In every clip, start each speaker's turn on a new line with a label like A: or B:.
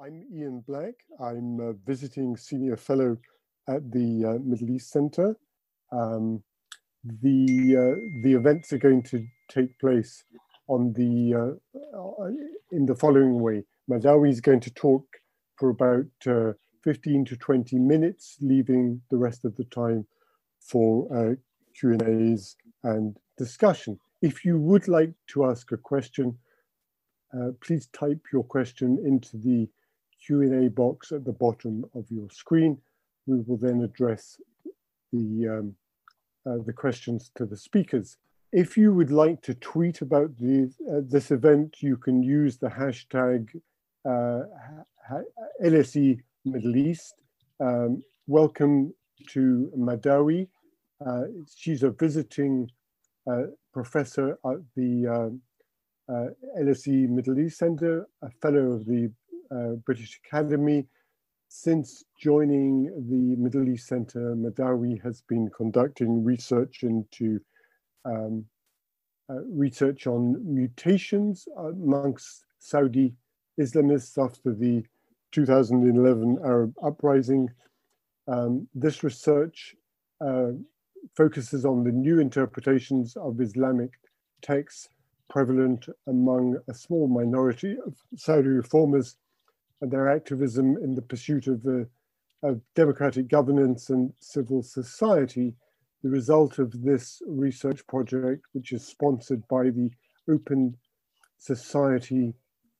A: I'm Ian Black. I'm a visiting senior fellow at the uh, Middle East Center. Um, the uh, the events are going to take place on the uh, in the following way. Madawi is going to talk for about uh, 15 to 20 minutes, leaving the rest of the time for uh, Q and A's and discussion. If you would like to ask a question, uh, please type your question into the Q&A box at the bottom of your screen. We will then address the, um, uh, the questions to the speakers. If you would like to tweet about the, uh, this event, you can use the hashtag uh, LSE Middle East. Um, welcome to Madawi. Uh, she's a visiting uh, professor at the uh, LSE Middle East Center, a fellow of the uh, British Academy. Since joining the Middle East Center, Madawi has been conducting research into um, uh, research on mutations amongst Saudi Islamists after the 2011 Arab uprising. Um, this research uh, focuses on the new interpretations of Islamic texts prevalent among a small minority of Saudi reformers and their activism in the pursuit of, uh, of democratic governance and civil society. The result of this research project, which is sponsored by the Open Society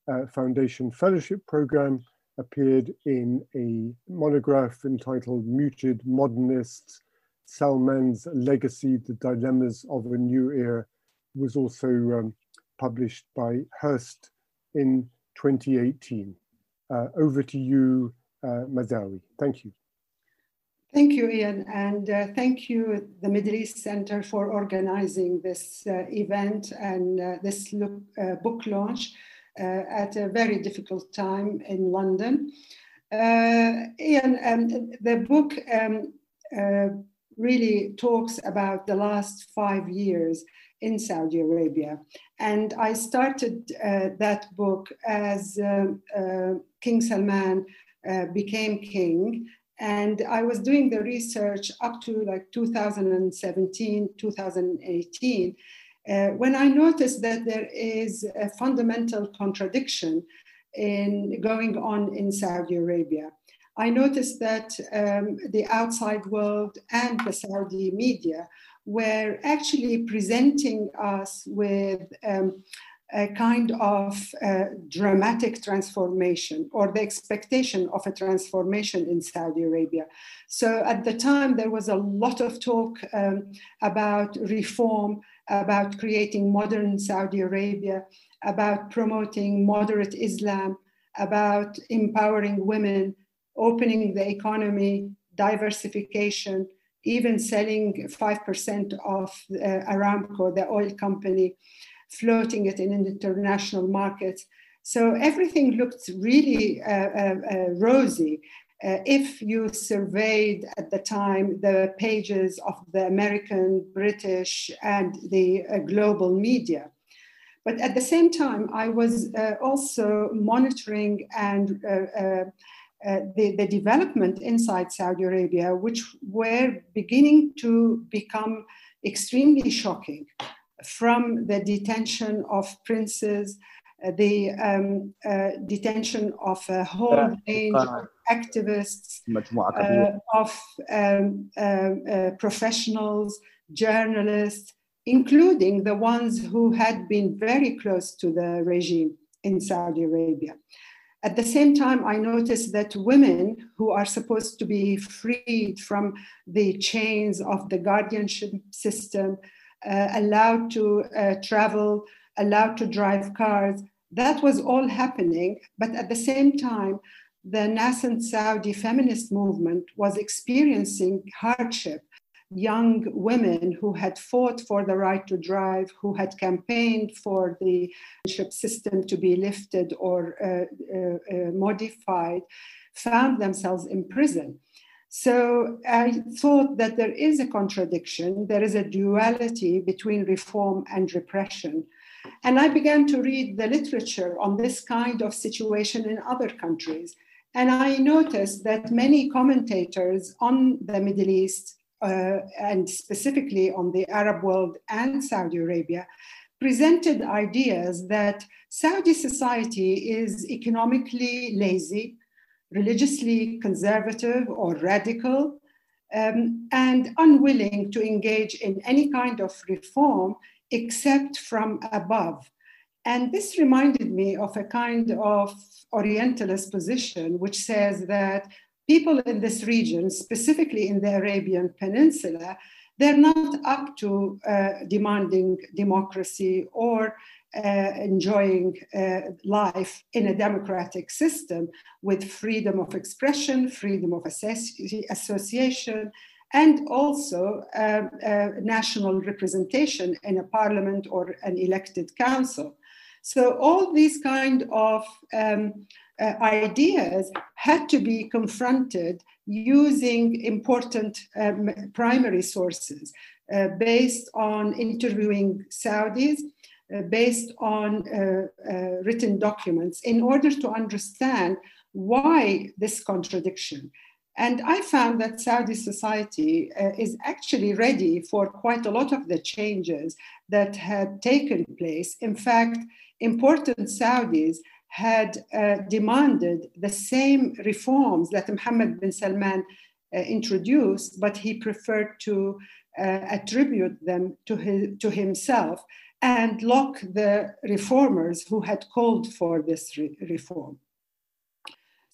A: uh, Foundation Fellowship Program, appeared in a monograph entitled Muted Modernists, Salman's Legacy, The Dilemmas of a New Era, was also um, published by Hurst in 2018. Uh, over to you, uh, Madawi. Thank you.
B: Thank you, Ian, and uh, thank you, the Middle East Center, for organizing this uh, event and uh, this look, uh, book launch at a very difficult time in London. Ian, um, the book um, really talks about the last five years in Saudi Arabia. And I started uh, that book as uh, uh, King Salman uh, became king. And I was doing the research up to like 2017, 2018, uh, when I noticed that there is a fundamental contradiction in going on in Saudi Arabia. I noticed that um, the outside world and the Saudi media were actually presenting us with um, a kind of uh, dramatic transformation or the expectation of a transformation in Saudi Arabia. So at the time, there was a lot of talk um, about reform, about creating modern Saudi Arabia, about promoting moderate Islam, about empowering women, opening the economy, diversification, even selling 5% of uh, Aramco, the oil company, floating it in international markets. So everything looked really uh, uh, uh rosy. Uh, if you surveyed at the time the pages of the American, British, and the uh, global media. But at the same time, I was also monitoring and uh, the, the development inside Saudi Arabia, which were beginning to become extremely shocking from the detention of princes, uh, the um, uh, detention of a whole range of activists, uh, of um, uh, uh, professionals, journalists, including the ones who had been very close to the regime in Saudi Arabia. At the same time, I noticed that women who are supposed to be freed from the chains of the guardianship system, uh, allowed to uh, travel, allowed to drive cars, that was all happening. But at the same time, the nascent Saudi feminist movement was experiencing hardship young women who had fought for the right to drive, who had campaigned for the system to be lifted or uh, uh, uh, modified, found themselves in prison. So I thought that there is a contradiction, there is a duality between reform and repression. and I began to read the literature on this kind of situation in other countries. And I noticed that many commentators on the Middle East, uh, and specifically on the Arab world and Saudi Arabia, presented ideas that Saudi society is economically lazy, religiously conservative or radical, um, and unwilling to engage in any kind of reform except from above. And this reminded me of a kind of Orientalist position, which says that people in this region, specifically in the Arabian Peninsula, they're not up to uh, demanding democracy or uh, enjoying uh, life in a democratic system with freedom of expression, freedom of association, and also uh, uh, national representation in a parliament or an elected council. So all these kind of um, uh, ideas had to be confronted using important um, primary sources uh, based on interviewing Saudis, uh, based on uh, uh, written documents, in order to understand why this contradiction. And I found that Saudi society uh, is actually ready for quite a lot of the changes that had taken place. In fact, important Saudis had uh, demanded the same reforms that Mohammed bin Salman uh, introduced, but he preferred to uh, attribute them to, his, to himself and lock the reformers who had called for this re- reform.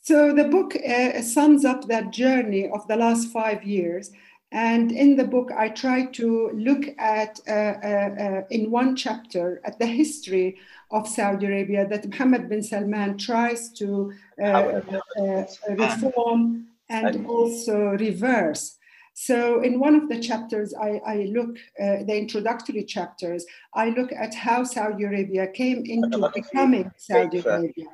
B: So the book uh, sums up that journey of the last five years and in the book, I try to look at, uh, uh, uh, in one chapter, at the history of Saudi Arabia that Mohammed bin Salman tries to uh, uh, reform and also reverse. So, in one of the chapters, I, I look, uh, the introductory chapters, I look at how Saudi Arabia came into becoming Saudi Arabia.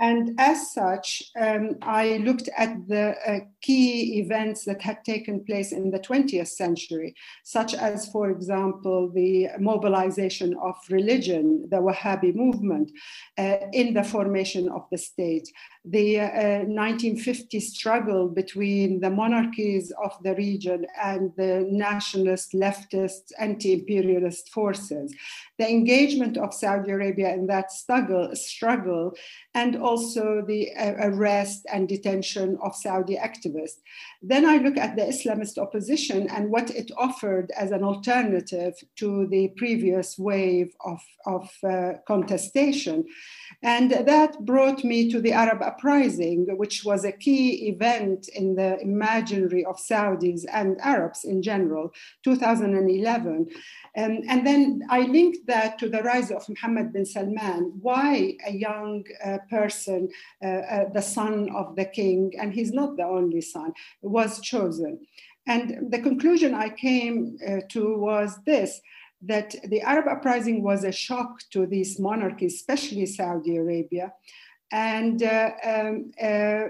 B: And as such, um, I looked at the uh, key events that had taken place in the 20th century, such as, for example, the mobilization of religion, the Wahhabi movement, uh, in the formation of the state, the uh, 1950 struggle between the monarchies of the region and the nationalist, leftist, anti imperialist forces, the engagement of Saudi Arabia in that struggle, struggle and also the uh, arrest and detention of Saudi activists. Then I look at the Islamist opposition and what it offered as an alternative to the previous wave of, of uh, contestation. And that brought me to the Arab uprising, which was a key event in the imaginary of Saudis and Arabs in general, 2011. Um, and then I linked that to the rise of Mohammed bin Salman. Why a young uh, person, uh, uh, the son of the king, and he's not the only son, was chosen. And the conclusion I came uh, to was this that the Arab uprising was a shock to these monarchies, especially Saudi Arabia. And uh, um, uh,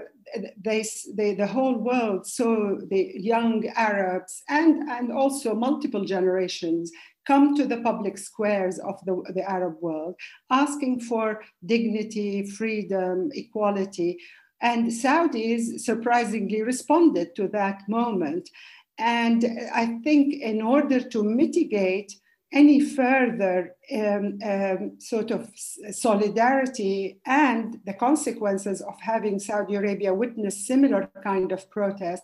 B: they, they, the whole world saw the young Arabs and, and also multiple generations come to the public squares of the, the Arab world, asking for dignity, freedom, equality. And Saudis surprisingly responded to that moment. And I think in order to mitigate any further um, um, sort of solidarity and the consequences of having Saudi Arabia witness similar kind of protest,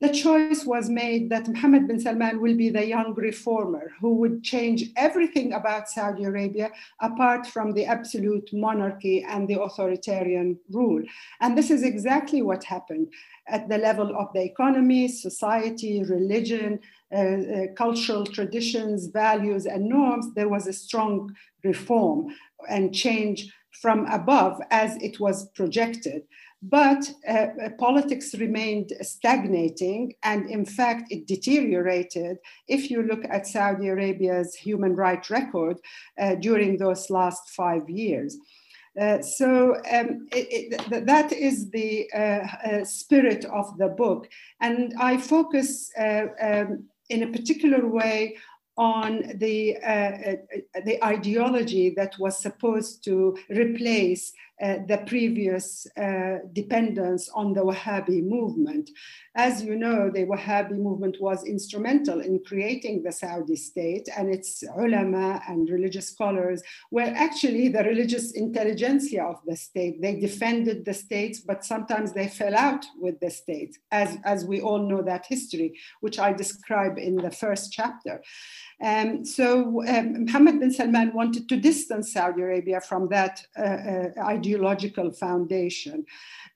B: the choice was made that Mohammed bin Salman will be the young reformer who would change everything about Saudi Arabia apart from the absolute monarchy and the authoritarian rule. And this is exactly what happened at the level of the economy, society, religion, uh, uh, cultural traditions, values, and norms. There was a strong reform and change from above as it was projected. But uh, uh, politics remained stagnating, and in fact, it deteriorated. If you look at Saudi Arabia's human rights record uh, during those last five years. Uh, so um, it, it, that is the uh, uh, spirit of the book. And I focus um, in a particular way on the, uh, the ideology that was supposed to replace uh, the previous uh, dependence on the Wahhabi movement. As you know, the Wahhabi movement was instrumental in creating the Saudi state, and its ulama and religious scholars were actually the religious intelligentsia of the state. They defended the states, but sometimes they fell out with the state, as, as we all know that history, which I describe in the first chapter. Um, so um, Mohammed bin Salman wanted to distance Saudi Arabia from that uh, uh, ideological foundation.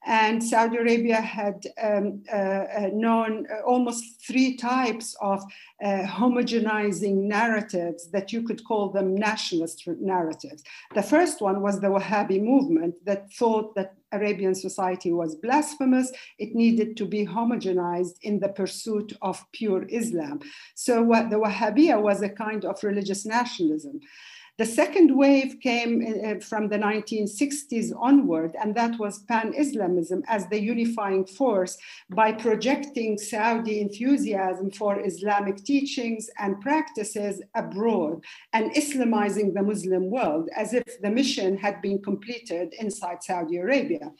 B: And Saudi Arabia had um, uh, uh known almost three types of uh, homogenizing narratives that you could call them nationalist narratives. The first one was the Wahhabi movement that thought that Arabian society was blasphemous. It needed to be homogenized in the pursuit of pure Islam. So what the Wahhabiyah was a kind of religious nationalism. The second wave came uh, from the 1960s onward, and that was Pan Islamism as the unifying force by projecting Saudi enthusiasm for Islamic teachings and practices abroad and Islamizing the Muslim world as if the mission had been completed inside Saudi Arabia.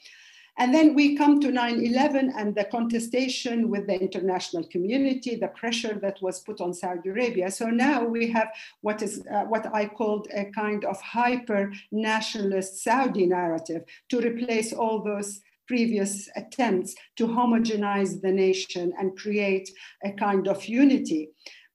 B: And then we come to 9 11 and the contestation with the international community, the pressure that was put on Saudi Arabia. So now we have what is uh, what I called a kind of hyper nationalist Saudi narrative to replace all those previous attempts to homogenize the nation and create a kind of unity.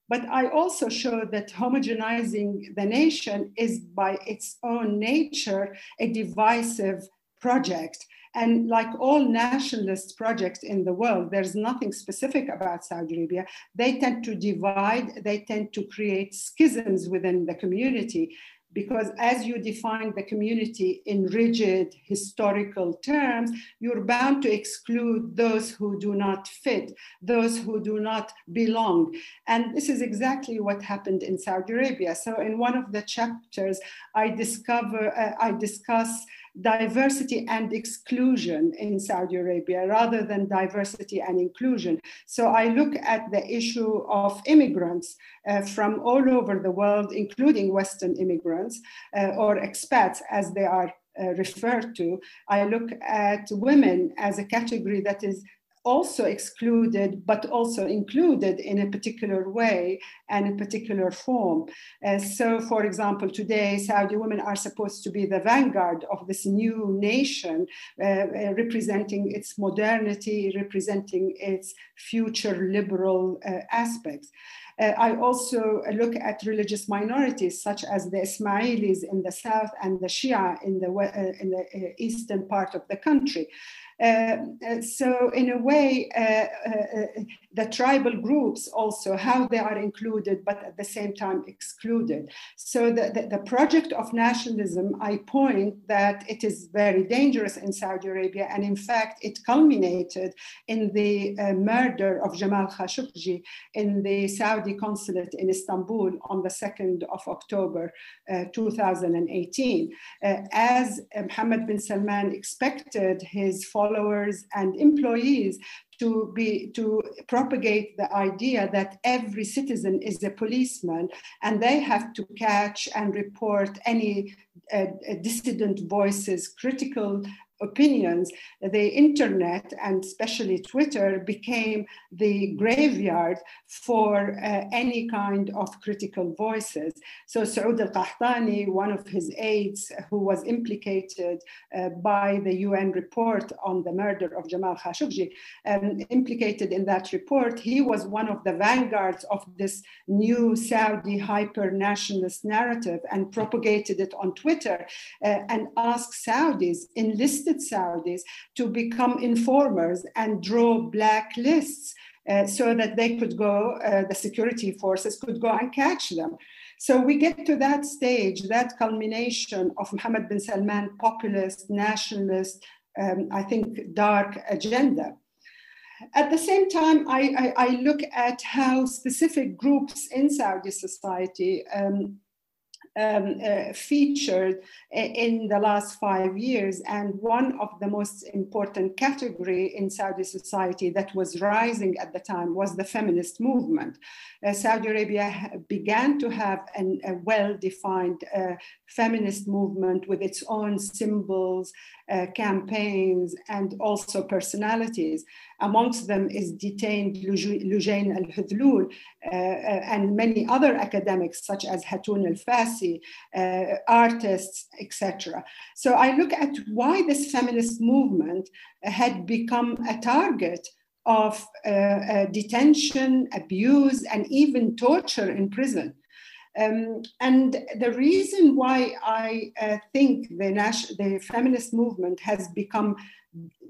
B: But I also show that homogenizing the nation is by its own nature a divisive project and like all nationalist projects in the world, there's nothing specific about Saudi Arabia. They tend to divide, they tend to create schisms within the community because as you define the community in rigid historical terms, you're bound to exclude those who do not fit, those who do not belong. And this is exactly what happened in Saudi Arabia. So in one of the chapters, I discover, uh, I discuss diversity and exclusion in Saudi Arabia rather than diversity and inclusion. So I look at the issue of immigrants uh, from all over the world, including Western immigrants uh, or expats as they are uh, referred to. I look at women as a category that is also excluded, but also included in a particular way and a particular form. Uh, so, for example, today Saudi women are supposed to be the vanguard of this new nation, uh, uh representing its modernity, representing its future liberal uh, aspects. Uh, I also look at religious minorities such as the Ismailis in the south and the Shia in the, uh, in the uh, eastern part of the country. Uh, uh, so in a way, uh, the tribal groups also, how they are included, but at the same time excluded. So the, the, the, project of nationalism, I point that it is very dangerous in Saudi Arabia. And in fact, it culminated in the murder of Jamal Khashoggi in the Saudi consulate in Istanbul on the 2nd of October uh, 2018. Uh, as Mohammed bin Salman expected his followers and employees to be to propagate the idea that every citizen is a policeman and they have to catch and report any uh, dissident voices critical opinions, the internet and especially Twitter became the graveyard for uh, any kind of critical voices. So Saud al-Qahtani, one of his aides who was implicated uh, by the UN report on the murder of Jamal Khashoggi, um, implicated in that report, he was one of the vanguards of this new Saudi hyper-nationalist narrative and propagated it on Twitter uh, and asked Saudis, enlisted Saudis to become informers and draw black lists uh, so that they could go, uh, the security forces could go and catch them. So we get to that stage, that culmination of Mohammed bin Salman populist, nationalist, um, I think dark agenda. At the same time, I, I, I, look at how specific groups in Saudi society um, um, uh, featured in the last five years. And one of the most important category in Saudi society that was rising at the time was the feminist movement. Uh, Saudi Arabia began to have an, a well-defined uh, feminist movement with its own symbols, uh, campaigns, and also personalities. Amongst them is detained Lujain al-Hathloul uh, and many other academics such as Hatun al-Fasi, uh, artists, etc. So I look at why this feminist movement had become a target of uh, uh, detention, abuse, and even torture in prison. Um, and the reason why I uh, think the, the feminist movement has become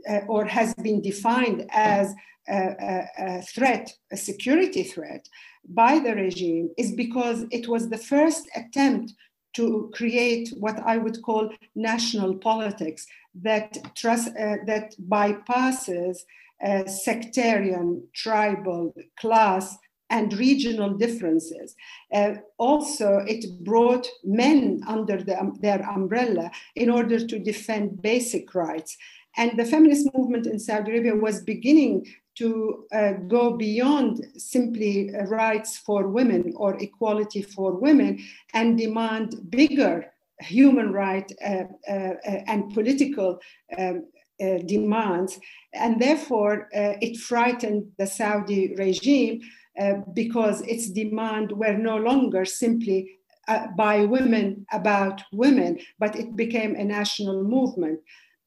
B: uh, or has been defined as a, a, threat, a security threat by the regime is because it was the first attempt to create what I would call national politics that, trust, uh, that bypasses uh, sectarian, tribal, class, and regional differences. Uh, also, it brought men under the, um, their umbrella in order to defend basic rights. And the feminist movement in Saudi Arabia was beginning to uh, go beyond simply rights for women or equality for women and demand bigger human right uh, uh, uh and political um, uh, demands. And therefore, uh, it frightened the Saudi regime uh, because its demand were no longer simply uh, by women about women, but it became a national movement.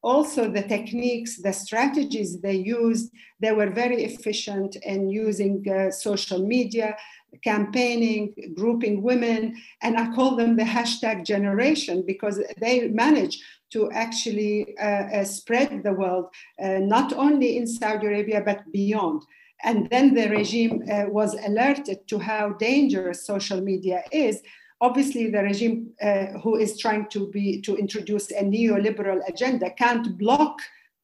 B: Also, the techniques, the strategies they used, they were very efficient in using uh, social media, campaigning, grouping women, and I call them the hashtag generation because they managed to actually uh, uh, spread the world, uh, not only in Saudi Arabia, but beyond. And then the regime uh, was alerted to how dangerous social media is. Obviously, the regime uh, who is trying to be to introduce a neoliberal agenda can't block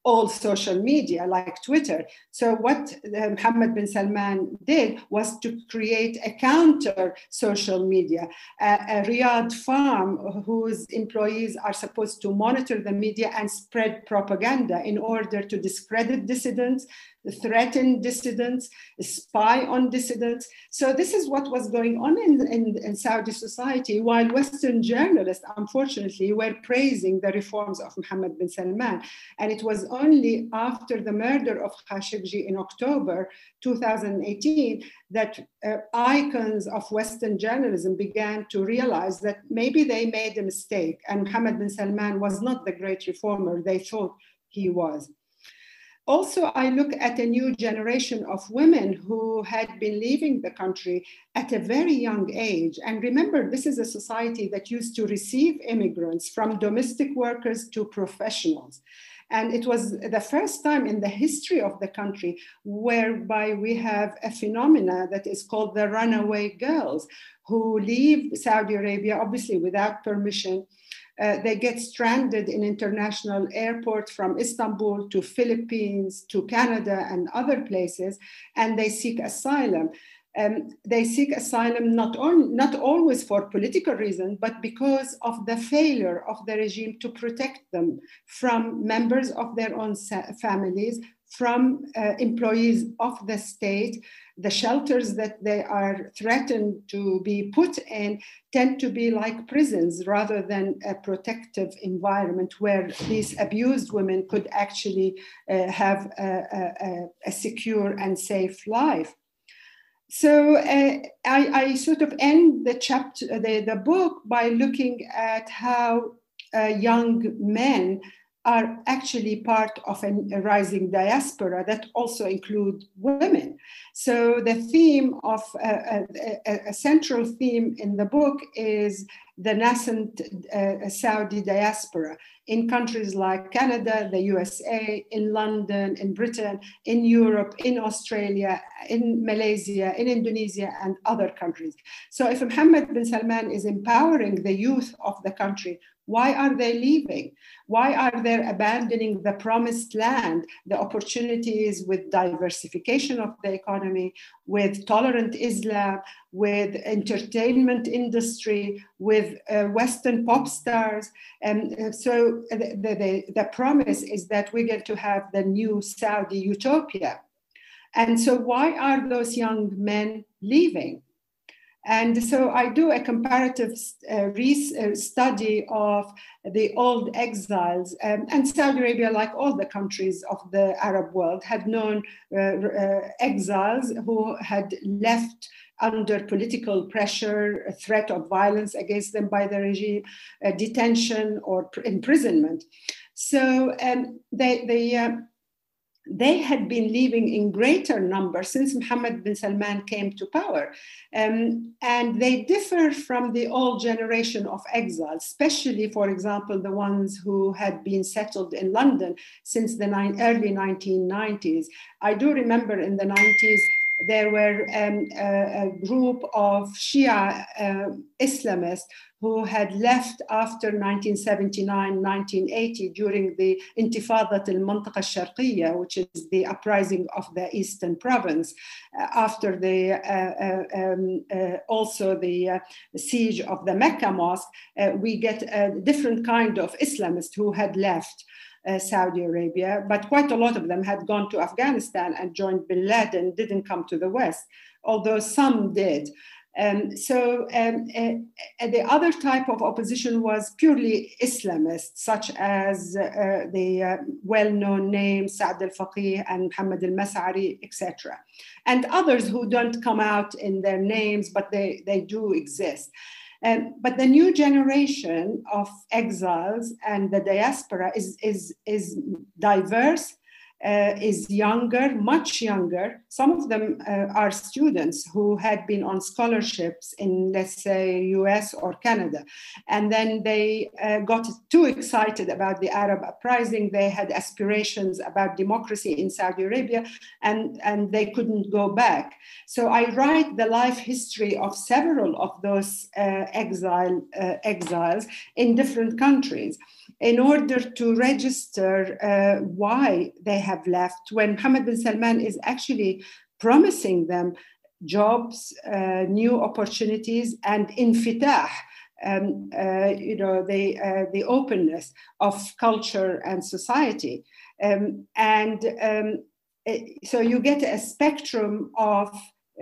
B: all social media like Twitter. So what uh, Mohammed bin Salman did was to create a counter social media, a, a Riyadh farm whose employees are supposed to monitor the media and spread propaganda in order to discredit dissidents, threaten dissidents, spy on dissidents. So this is what was going on in, in, in, Saudi society, while Western journalists, unfortunately, were praising the reforms of Mohammed bin Salman. And it was only after the murder of Khashoggi in October 2018 that uh, icons of Western journalism began to realize that maybe they made a mistake and Mohammed bin Salman was not the great reformer they thought he was also, I look at a new generation of women who had been leaving the country at a very young age. And remember, this is a society that used to receive immigrants from domestic workers to professionals. And it was the first time in the history of the country whereby we have a phenomena that is called the runaway girls who leave Saudi Arabia, obviously without permission, uh, they get stranded in international airports from Istanbul to Philippines to Canada and other places, and they seek asylum. Um, they seek asylum not, on, not always for political reasons, but because of the failure of the regime to protect them from members of their own families, from uh, employees of the state. The shelters that they are threatened to be put in tend to be like prisons rather than a protective environment where these abused women could actually uh, have a, a, a, secure and safe life. So uh, I, I, sort of end the chapter, the, the book by looking at how uh, young men are actually part of a, rising diaspora that also include women. So the theme of uh, a, a, central theme in the book is the nascent uh, Saudi diaspora in countries like Canada, the USA, in London, in Britain, in Europe, in Australia, in Malaysia, in Indonesia, and other countries. So if Mohammed bin Salman is empowering the youth of the country Why are they leaving? Why are they abandoning the promised land, the opportunities with diversification of the economy, with tolerant Islam, with entertainment industry, with uh, Western pop stars? And uh, so the, the, the promise is that we're going to have the new Saudi utopia. And so why are those young men leaving? And so I do a comparative uh, uh, study of the old exiles. Um, and Saudi Arabia, like all the countries of the Arab world, had known uh, uh, exiles who had left under political pressure, threat of violence against them by the regime, detention or imprisonment. So um, they, they uh, they had been leaving in greater number since Mohammed bin Salman came to power. Um, and they differ from the old generation of exiles, especially, for example, the ones who had been settled in London since the early 1990s. I do remember in the 90s, there were um, a, a, group of Shia uh, Islamists who had left after 1979, 1980 during the Intifada al-Mantaqa al which is the uprising of the Eastern province, uh, after the uh, uh um, uh, also the uh, siege of the Mecca mosque, we get a different kind of Islamists who had left. Uh, Saudi Arabia, but quite a lot of them had gone to Afghanistan and joined bin Laden, didn't come to the West, although some did. Um, so um, uh, the other type of opposition was purely Islamist, such as uh, the uh, well-known names Saad al-Faqih and Muhammad al-Mas'ari, etc. And others who don't come out in their names, but they, they do exist. Um, but the new generation of exiles and the diaspora is, is, is diverse uh, is younger, much younger. Some of them uh, are students who had been on scholarships in, let's say, US or Canada. And then they uh, got too excited about the Arab uprising. They had aspirations about democracy in Saudi Arabia, and, and they couldn't go back. So I write the life history of several of those uh, exile, uh, exiles in different countries in order to register uh, why they have left when Mohammed bin Salman is actually promising them jobs, uh, new opportunities, and infitah, um, uh, you know, the, uh, the openness of culture and society. Um, and um, so you get a spectrum of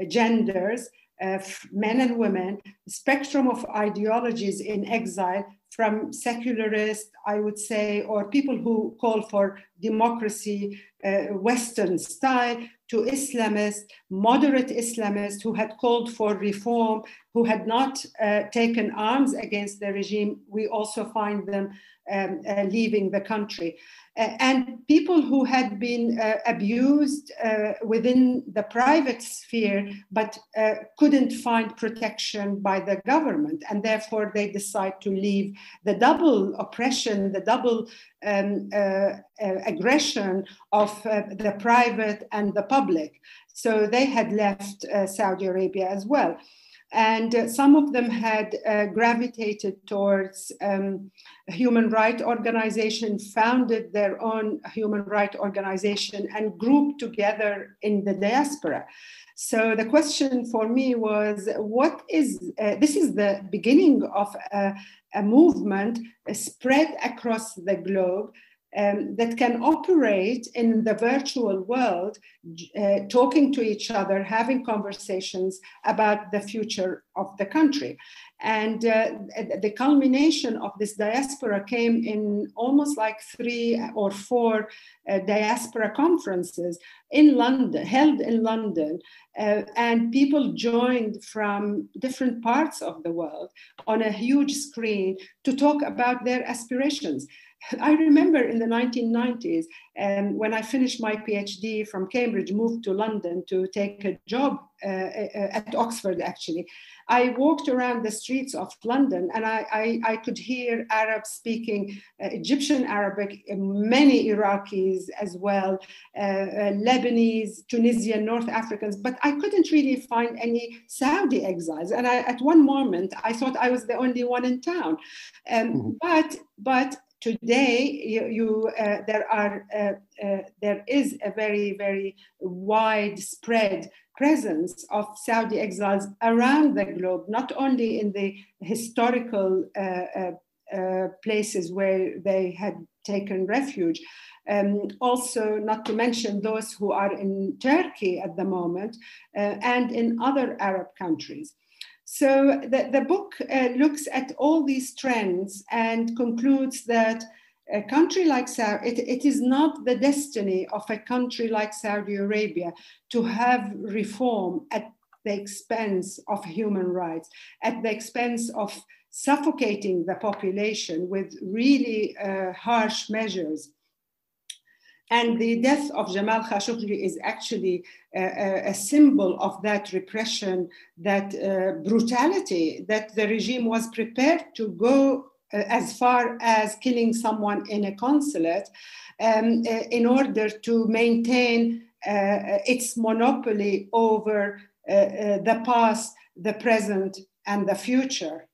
B: genders, uh, men and women, spectrum of ideologies in exile from secularists, I would say, or people who call for democracy, uh, Western style, to Islamists, moderate Islamists who had called for reform, who had not uh, taken arms against the regime. We also find them um, uh, leaving the country. Uh, and people who had been uh, abused uh, within the private sphere but couldn't find protection by the government and therefore they decide to leave the double oppression the double um, uh, uh, aggression of the private and the public. So they had left saudi arabia as well and uh, some of them had uh, gravitated towards um, human rights organization, founded their own human rights organization, and grouped together in the diaspora. So the question for me was, what is uh, this? Is the beginning of a, a movement spread across the globe um, that can operate in the virtual world, uh, talking to each other, having conversations about the future of the country. And uh, the culmination of this diaspora came in almost like three or four uh, diaspora conferences in London, held in London. Uh, and people joined from different parts of the world on a huge screen to talk about their aspirations I remember in the 1990s, and um, when I finished my PhD from Cambridge, moved to London to take a job uh, uh, at Oxford, actually. I walked around the streets of London and I, I, I could hear Arabs speaking uh, Egyptian Arabic, many Iraqis as well, uh, uh, Lebanese, Tunisian, North Africans, but I couldn't really find any Saudi exiles. And I, at one moment, I thought I was the only one in town. Um, mm-hmm. But but today you, you uh, there are uh, uh, there is a very very widespread presence of Saudi exiles around the globe, not only in the historical uh, uh, uh, places where they had taken refuge, um, also not to mention those who are in Turkey at the moment and in other Arab countries. So the, the book uh, looks at all these trends and concludes that a country like Saudi, it, it is not the destiny of a country like Saudi Arabia to have reform at the expense of human rights, at the expense of suffocating the population with really uh, harsh measures. And the death of Jamal Khashoggi is actually a, a symbol of that repression, that uh, brutality, that the regime was prepared to go uh, as far as killing someone in a consulate um, uh, in order to maintain uh, its monopoly over uh, uh, the past, the present, and the future.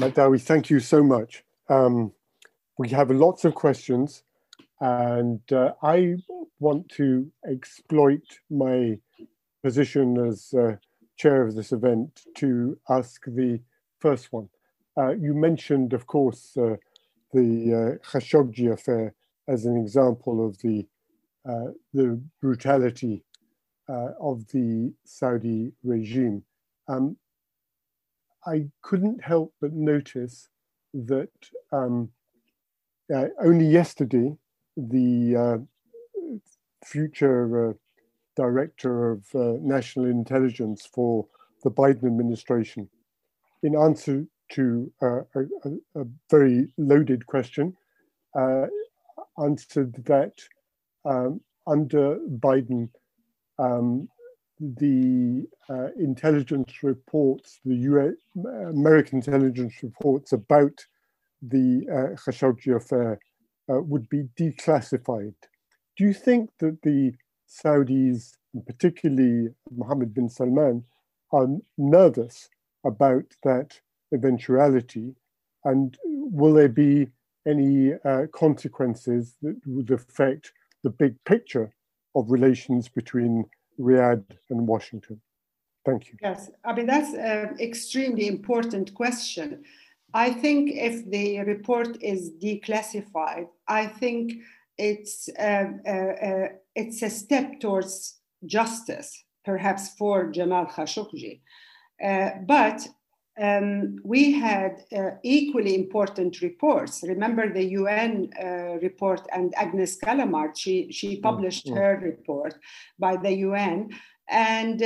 A: Madawi, thank you so much. Um, we have lots of questions. And uh, I want to exploit my position as uh, chair of this event to ask the first one. Uh, you mentioned, of course, uh, the uh, Khashoggi affair as an example of the, uh, the brutality of the Saudi regime. Um, I couldn't help but notice that um, only yesterday the uh, future uh, director of uh, national intelligence for the Biden administration, in answer to a, a, very loaded question, answered that um, under Biden, um, the uh, intelligence reports, the US, American intelligence reports about the uh, Khashoggi affair uh, would be declassified. Do you think that the Saudis, particularly Mohammed bin Salman, are nervous about that eventuality? And will there be any uh, consequences that would affect the big picture of relations between Riyadh and Washington? Thank you.
B: Yes, I mean, that's an extremely important question. I think if the report is declassified, I think it's uh, uh, uh, it's a step towards justice, perhaps for Jamal Khashoggi. Uh, but um, we had uh, equally important reports. Remember the UN uh, report and Agnes Callamard, she, she published mm-hmm. her report by the UN. And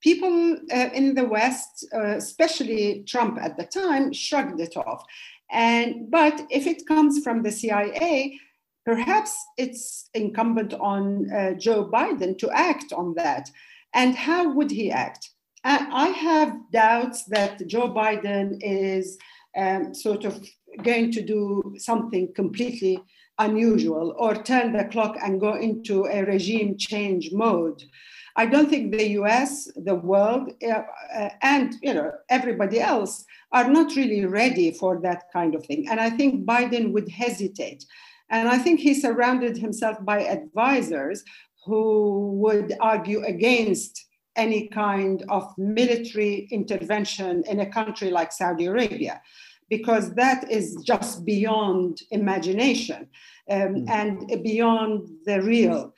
B: people uh, in the West, uh, especially Trump at the time, shrugged it off. And but if it comes from the CIA, perhaps it's incumbent on uh, Joe Biden to act on that. And how would he act? I have doubts that Joe Biden is um, sort of going to do something completely unusual or turn the clock and go into a regime change mode. I don't think the US, the world, uh, uh, and you know everybody else are not really ready for that kind of thing. And I think Biden would hesitate. And I think he surrounded himself by advisors who would argue against any kind of military intervention in a country like Saudi Arabia, because that is just beyond imagination um, mm. and beyond the real.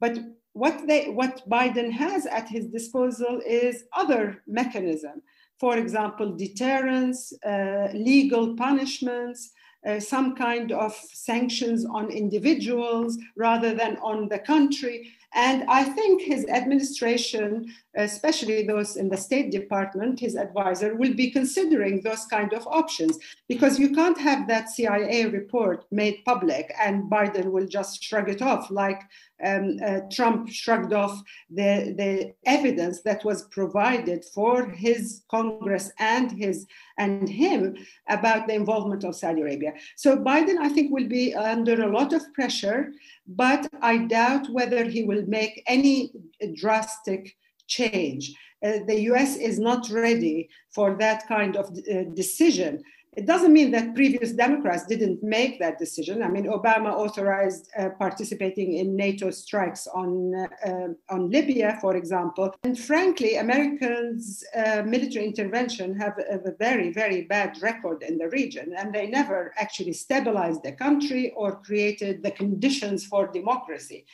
B: But what, they, what Biden has at his disposal is other mechanism. For example, deterrence, uh, legal punishments, uh, some kind of sanctions on individuals rather than on the country. And I think his administration, especially those in the State Department, his advisor, will be considering those kind of options because you can't have that CIA report made public and Biden will just shrug it off like um, uh, Trump shrugged off the, the evidence that was provided for his Congress and his and him about the involvement of Saudi Arabia. So Biden, I think, will be under a lot of pressure, but I doubt whether he will make any drastic change. Uh, the US is not ready for that kind of uh, decision. It doesn't mean that previous Democrats didn't make that decision. I mean, Obama authorized uh, participating in NATO strikes on, uh, on Libya, for example. And frankly, Americans' uh, military intervention have a, a, very, very bad record in the region, and they never actually stabilized the country or created the conditions for democracy.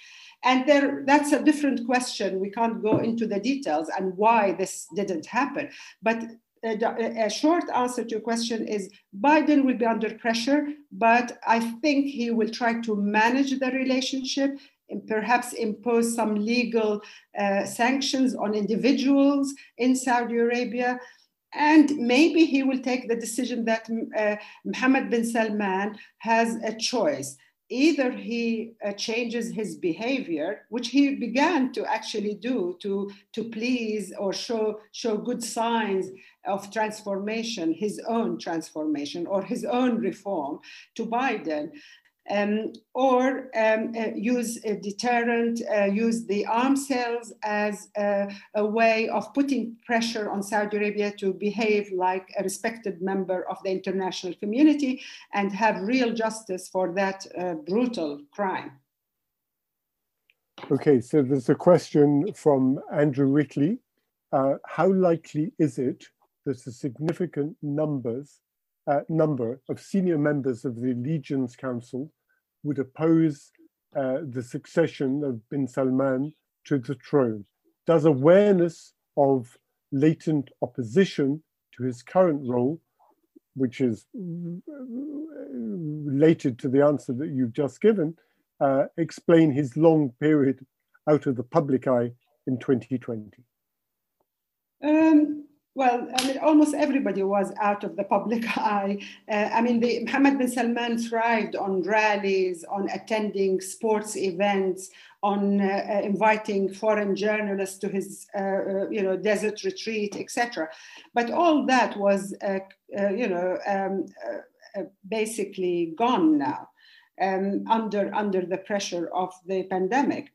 B: And there, that's a different question. We can't go into the details and why this didn't happen. But a, short answer to your question is Biden will be under pressure, but I think he will try to manage the relationship and perhaps impose some legal uh, sanctions on individuals in Saudi Arabia. And maybe he will take the decision that uh, Mohammed bin Salman has a choice either he uh, changes his behavior, which he began to actually do to, to please or show, show good signs of transformation, his own transformation or his own reform to Biden um, or um, uh, use a deterrent, uh, use the arms sales as a, a, way of putting pressure on Saudi Arabia to behave like a respected member of the international community and have real justice for that uh, brutal crime.
A: Okay, so there's a question from Andrew Whitley. Uh, how likely is it that the significant numbers uh, number of senior members of the Allegiance Council would oppose uh, the succession of bin Salman to the throne. Does awareness of latent opposition to his current role, which is related to the answer that you've just given, uh, explain his long period out of the public eye in 2020?
B: Um, well, I mean, almost everybody was out of the public eye. Uh, I mean, the, Mohammed bin Salman thrived on rallies, on attending sports events, on uh, uh inviting foreign journalists to his, uh, uh you know, desert retreat, etc. But all that was, uh, you know, um, basically gone now um, under under the pressure of the pandemic.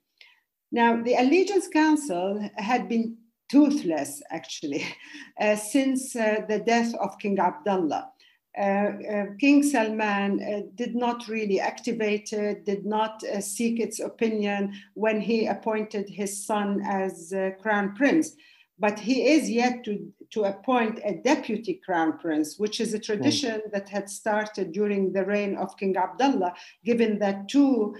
B: Now, the Allegiance Council had been toothless, actually, uh, since uh, the death of King Abdullah. Uh, uh King Salman uh, did not really activate it, did not uh, seek its opinion when he appointed his son as crown prince. But he is yet to, to appoint a deputy crown prince, which is a tradition mm. that had started during the reign of King Abdullah, given that two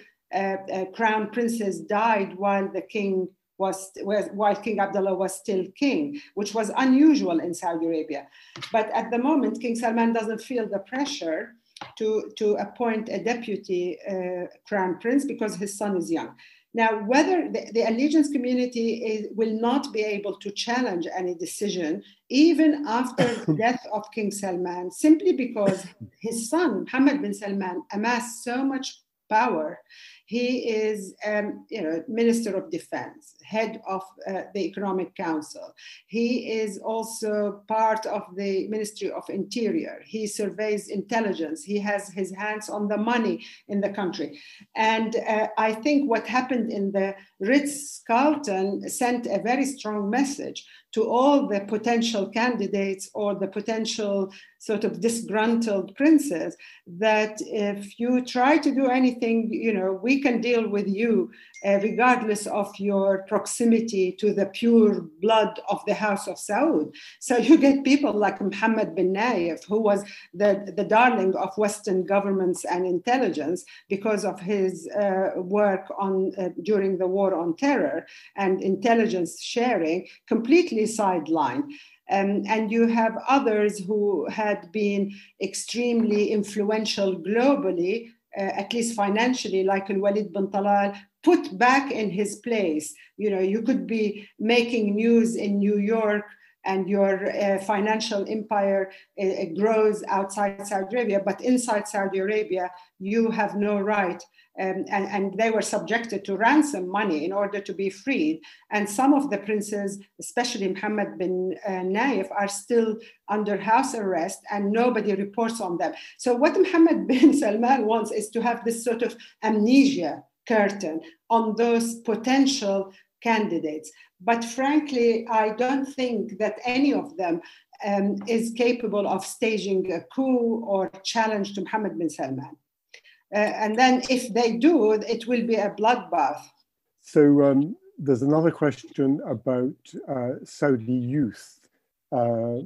B: crown princes died while the king was, while King Abdullah was still king, which was unusual in Saudi Arabia. But at the moment, King Salman doesn't feel the pressure to, to appoint a deputy uh, crown prince because his son is young. Now, whether the, the allegiance community is, will not be able to challenge any decision, even after the death of King Salman, simply because his son, Mohammed bin Salman, amassed so much power he is, um, you know, Minister of Defense, head of uh, the Economic Council. He is also part of the Ministry of Interior. He surveys intelligence. He has his hands on the money in the country. And uh, I think what happened in the Ritz Carlton sent a very strong message to all the potential candidates or the potential sort of disgruntled princes that if you try to do anything, you know, we can deal with you uh, regardless of your proximity to the pure blood of the House of Saud. So you get people like Mohammed bin Nayef, who was the, the darling of Western governments and intelligence because of his uh, work on uh, during the war on terror and intelligence sharing, completely sidelined. Um, and you have others who had been extremely influential globally uh, at least financially, like Al Walid bin Talal, put back in his place. You know, you could be making news in New York and your uh, financial empire uh, uh, grows outside Saudi Arabia, but inside Saudi Arabia, you have no right. Um, and, and, they were subjected to ransom money in order to be freed. And some of the princes, especially Mohammed bin uh, Naif, are still under house arrest and nobody reports on them. So, what Mohammed bin Salman wants is to have this sort of amnesia curtain on those potential candidates. But frankly, I don't think that any of them um, is capable of staging a coup or challenge to Mohammed bin Salman. Uh, and then if they do, it will be a bloodbath.
A: So um, there's another question about uh, Saudi youth uh,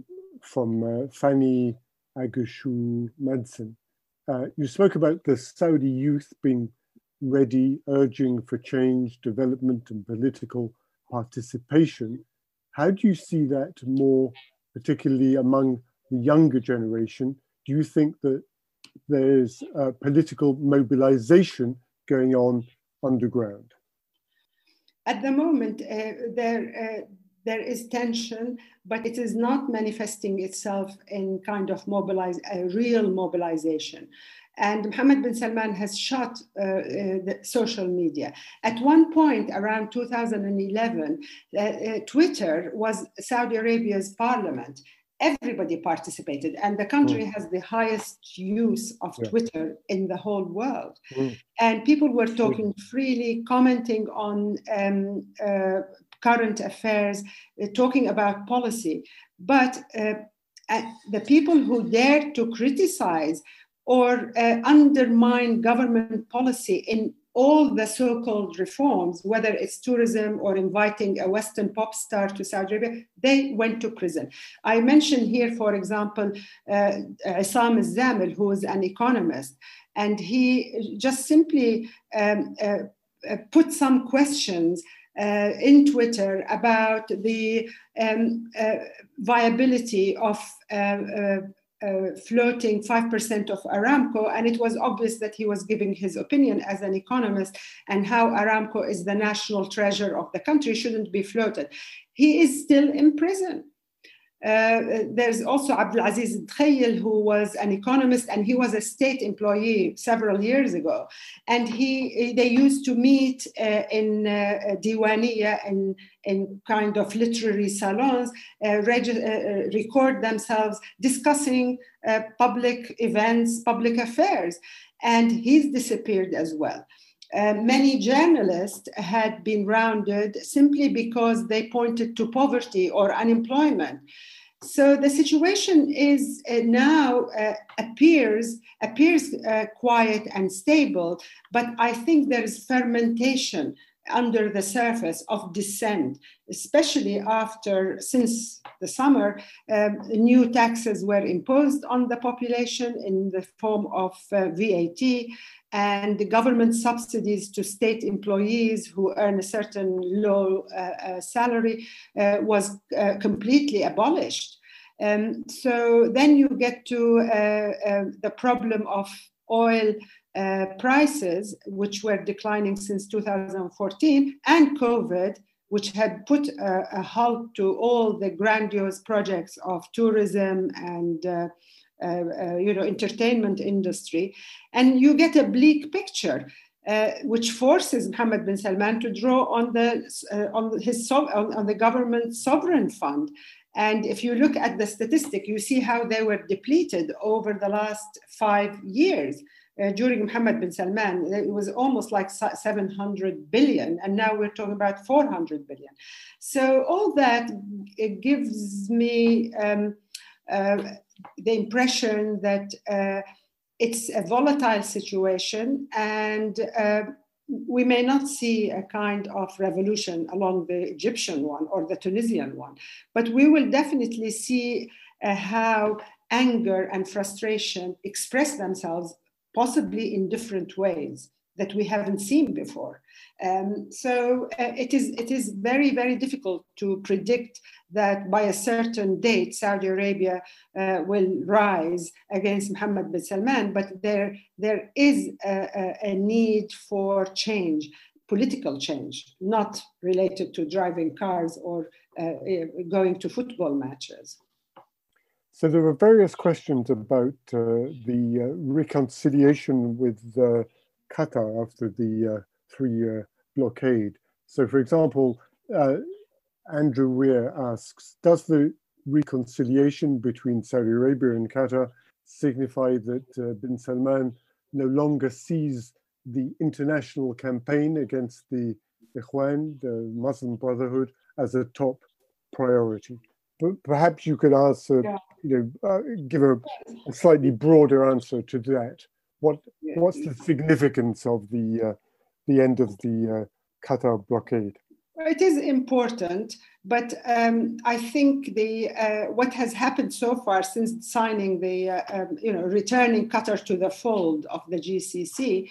A: from uh, Fanny Agushu Madsen. Uh, you spoke about the Saudi youth being ready, urging for change, development, and political participation. How do you see that more, particularly among the younger generation? Do you think that there's political mobilization going on underground?
B: At the moment, uh, there, uh, there is tension, but it is not manifesting itself in kind of mobilize, a real mobilization. And Mohammed bin Salman has shut uh, uh, the social media. At one point around 2011, uh, uh, Twitter was Saudi Arabia's parliament. Everybody participated, and the country mm. has the highest use of yeah. Twitter in the whole world. Mm. And people were talking freely, commenting on um, uh, current affairs, uh, talking about policy. But the people who dared to criticize or uh, undermine government policy in all the so-called reforms, whether it's tourism or inviting a Western pop star to Saudi Arabia, they went to prison. I mentioned here, for example, uh, Isam Zamil, who is an economist, and he just simply um, uh, uh, put some questions uh, in Twitter about the um, uh, viability of uh, floating 5% of Aramco, and it was obvious that he was giving his opinion as an economist and how Aramco is the national treasure of the country shouldn't be floated. He is still in prison. Uh, there's also Abdulaziz Dkhayl, who was an economist and he was a state employee several years ago. And he, they used to meet uh, in uh, Diwania in, in kind of literary salons, uh, reg- uh, uh, record themselves discussing public events, public affairs. And he's disappeared as well. Uh, many journalists had been rounded simply because they pointed to poverty or unemployment. So the situation is uh, now uh, appears appears uh, quiet and stable, but I think there is fermentation under the surface of dissent, especially after, since the summer, um, new taxes were imposed on the population in the form of uh, VAT and the government subsidies to state employees who earn a certain low uh, uh, salary uh, was uh, completely abolished. Um, so then you get to uh, the problem of oil uh, prices, which were declining since 2014, and COVID, which had put a, a halt to all the grandiose projects of tourism and uh, uh, uh you know entertainment industry, and you get a bleak picture. Uh, which forces Mohammed bin Salman to draw on the on his on, on the government sovereign fund, and if you look at the statistic, you see how they were depleted over the last five years uh, during Mohammed bin Salman, it was almost like 700 billion, and now we're talking about 400 billion. So all that it gives me um, uh, the impression that uh, it's a volatile situation, and uh, we may not see a kind of revolution along the Egyptian one or the Tunisian one, but we will definitely see uh, how anger and frustration express themselves possibly in different ways that we haven't seen before. Um, so uh, it is it is very very difficult to predict that by a certain date Saudi Arabia uh, will rise against Mohammed bin Salman. But there there is a, a, need for change, political change, not related to driving cars or uh, going to football matches.
A: So there were various questions about uh, the uh, reconciliation with uh, Qatar after the uh, three-year blockade. So, for example, uh, Andrew Weir asks, does the reconciliation between Saudi Arabia and Qatar signify that uh, bin Salman no longer sees the international campaign against the Ikhwan, the Muslim Brotherhood, as a top priority? Perhaps you could answer, yeah. You know, uh, give a, a, slightly broader answer to that. What what's the significance of the uh, the end of the uh, Qatar blockade?
B: It is important, but um, I think the uh, what has happened so far since signing the uh, um, you know returning Qatar to the fold of the GCC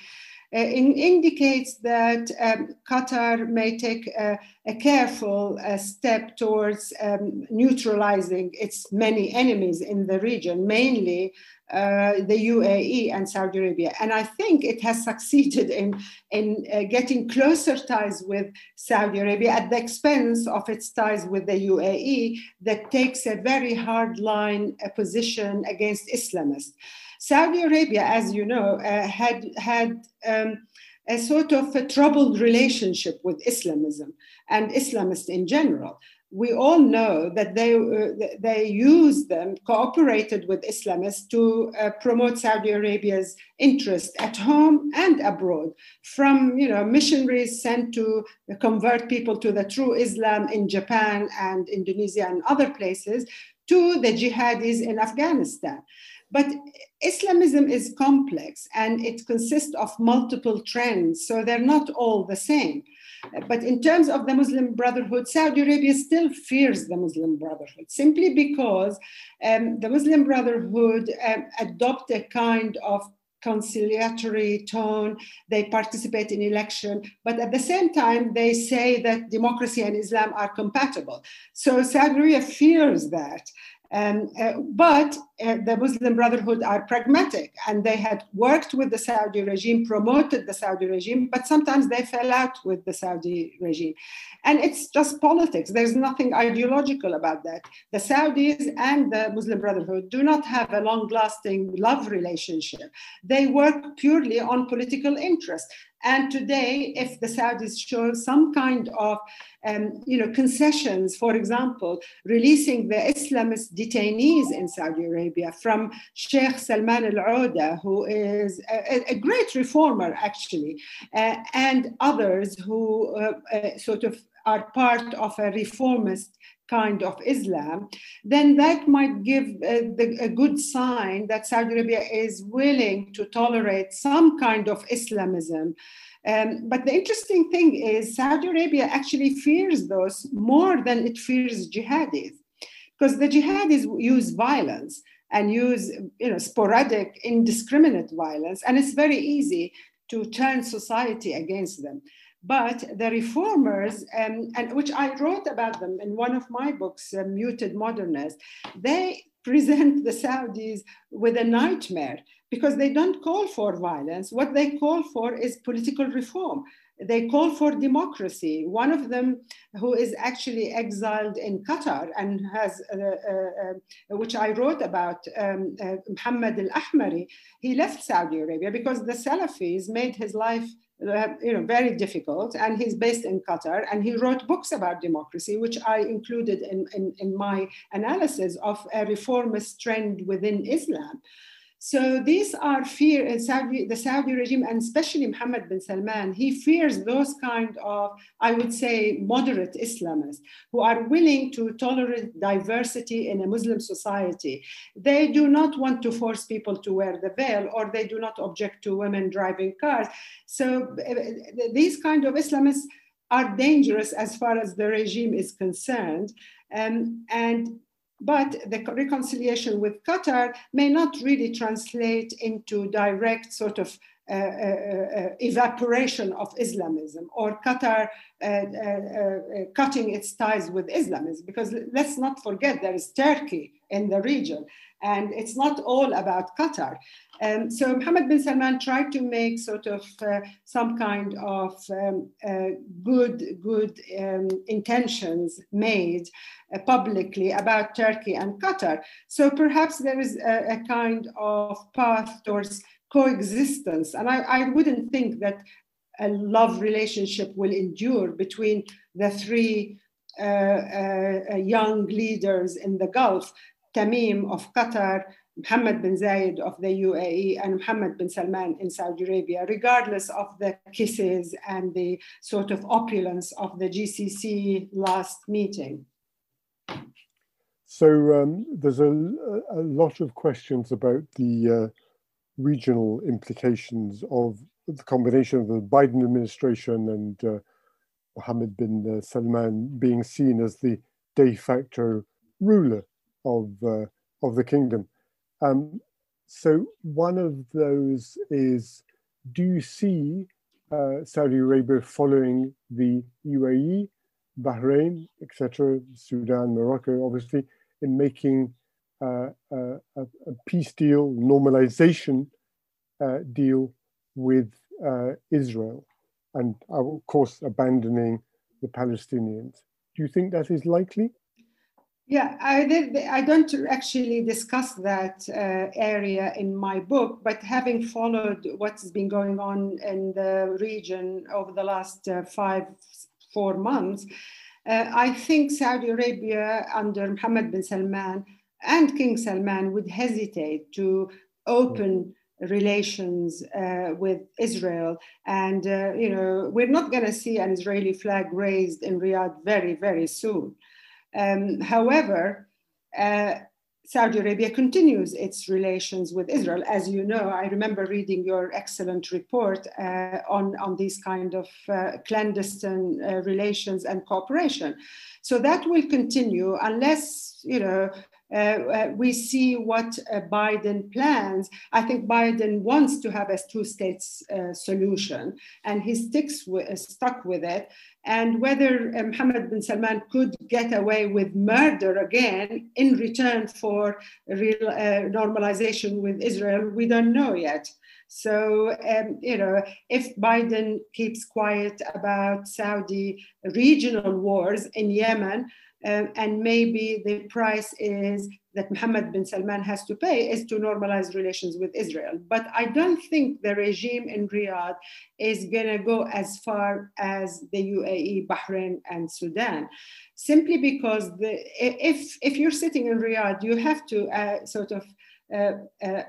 B: in, indicates that um, Qatar may take a, a careful uh, step towards um, neutralizing its many enemies in the region, mainly uh, the UAE and Saudi Arabia. And I think it has succeeded in, in uh, getting closer ties with Saudi Arabia at the expense of its ties with the UAE, that takes a very hard line uh, position against Islamists. Saudi Arabia, as you know, uh, had had um, a sort of a troubled relationship with Islamism and Islamists in general. We all know that they, uh, they used them, cooperated with Islamists to uh, promote Saudi Arabia's interest at home and abroad, from you know, missionaries sent to convert people to the true Islam in Japan and Indonesia and other places, to the jihadis in Afghanistan. But Islamism is complex and it consists of multiple trends, so they're not all the same. But in terms of the Muslim Brotherhood, Saudi Arabia still fears the Muslim Brotherhood simply because um, the Muslim Brotherhood um, adopt a kind of conciliatory tone. They participate in election, but at the same time, they say that democracy and Islam are compatible. So Saudi Arabia fears that. Um, uh, but uh, the Muslim Brotherhood are pragmatic and they had worked with the Saudi regime, promoted the Saudi regime, but sometimes they fell out with the Saudi regime. And it's just politics. There's nothing ideological about that. The Saudis and the Muslim Brotherhood do not have a long lasting love relationship. They work purely on political interest. And today, if the Saudis show some kind of um, you know, concessions, for example, releasing the Islamist detainees in Saudi Arabia from Sheikh Salman al-Auda, who is a, a, great reformer, actually, uh, and others who uh, uh, sort of are part of a reformist kind of Islam, then that might give uh, the, a good sign that Saudi Arabia is willing to tolerate some kind of Islamism. Um, but the interesting thing is, Saudi Arabia actually fears those more than it fears jihadis, because the jihadis use violence and use you know, sporadic, indiscriminate violence, and it's very easy to turn society against them. But the reformers, um, and which I wrote about them in one of my books, uh, Muted Modernists, they present the Saudis with a nightmare because they don't call for violence. What they call for is political reform. They call for democracy. One of them, who is actually exiled in Qatar and has, uh, uh, uh, which I wrote about, um, uh, Muhammad al Ahmari, he left Saudi Arabia because the Salafis made his life Uh, you know, very difficult. And he's based in Qatar, and he wrote books about democracy, which I included in, in, in my analysis of a reformist trend within Islam. So these are fear in Saudi, the Saudi regime, and especially Mohammed bin Salman. He fears those kind of, I would say, moderate Islamists who are willing to tolerate diversity in a Muslim society. They do not want to force people to wear the veil, or they do not object to women driving cars. So these kind of Islamists are dangerous as far as the regime is concerned. Um, and but the reconciliation with Qatar may not really translate into direct sort of evaporation of Islamism or Qatar cutting its ties with Islamism. Because let's not forget there is Turkey in the region, and it's not all about Qatar. Um, so Mohammed bin Salman tried to make sort of uh, some kind of um, uh, good, good um, intentions made uh, publicly about Turkey and Qatar. So perhaps there is a, a kind of path towards coexistence. And I, I wouldn't think that a love relationship will endure between the three uh, uh, young leaders in the Gulf, Tamim of Qatar, Mohammed bin Zayed of the UAE and Mohammed bin Salman in Saudi Arabia, regardless of the kisses and the sort of opulence of the GCC last meeting.
A: So um, there's a, a, lot of questions about the uh, regional implications of the combination of the Biden administration and uh, Mohammed bin uh, Salman being seen as the de facto ruler of, uh, of the kingdom. Um, so one of those is, do you see uh, Saudi Arabia following the UAE, Bahrain, etc., Sudan, Morocco, obviously, in making uh, peace deal, normalization uh, deal with uh, Israel, and of course abandoning the Palestinians. Do you think that is likely?
B: Yeah, I, did, I don't actually discuss that uh, area in my book, but having followed what's been going on in the region over the last uh, five, four months, uh, I think Saudi Arabia under Mohammed bin Salman and King Salman would hesitate to open relations uh, with Israel. And, uh, you know, we're not going to see an Israeli flag raised in Riyadh very, very soon. Um, however, uh, Saudi Arabia continues its relations with Israel. As you know, I remember reading your excellent report uh, on, on these kind of uh, clandestine uh, relations and cooperation. So that will continue unless, you know, Uh, uh, we see what uh, Biden plans. I think Biden wants to have a two states uh, solution and he sticks with, stuck with it. And whether Mohammed bin Salman could get away with murder again in return for real normalization with Israel, we don't know yet. So, um, you know, if Biden keeps quiet about Saudi regional wars in Yemen, um, and maybe the price is that Mohammed bin Salman has to pay is to normalize relations with Israel. But I don't think the regime in Riyadh is going to go as far as the UAE, Bahrain, and Sudan, simply because the, if, if you're sitting in Riyadh, you have to uh, sort of uh, uh,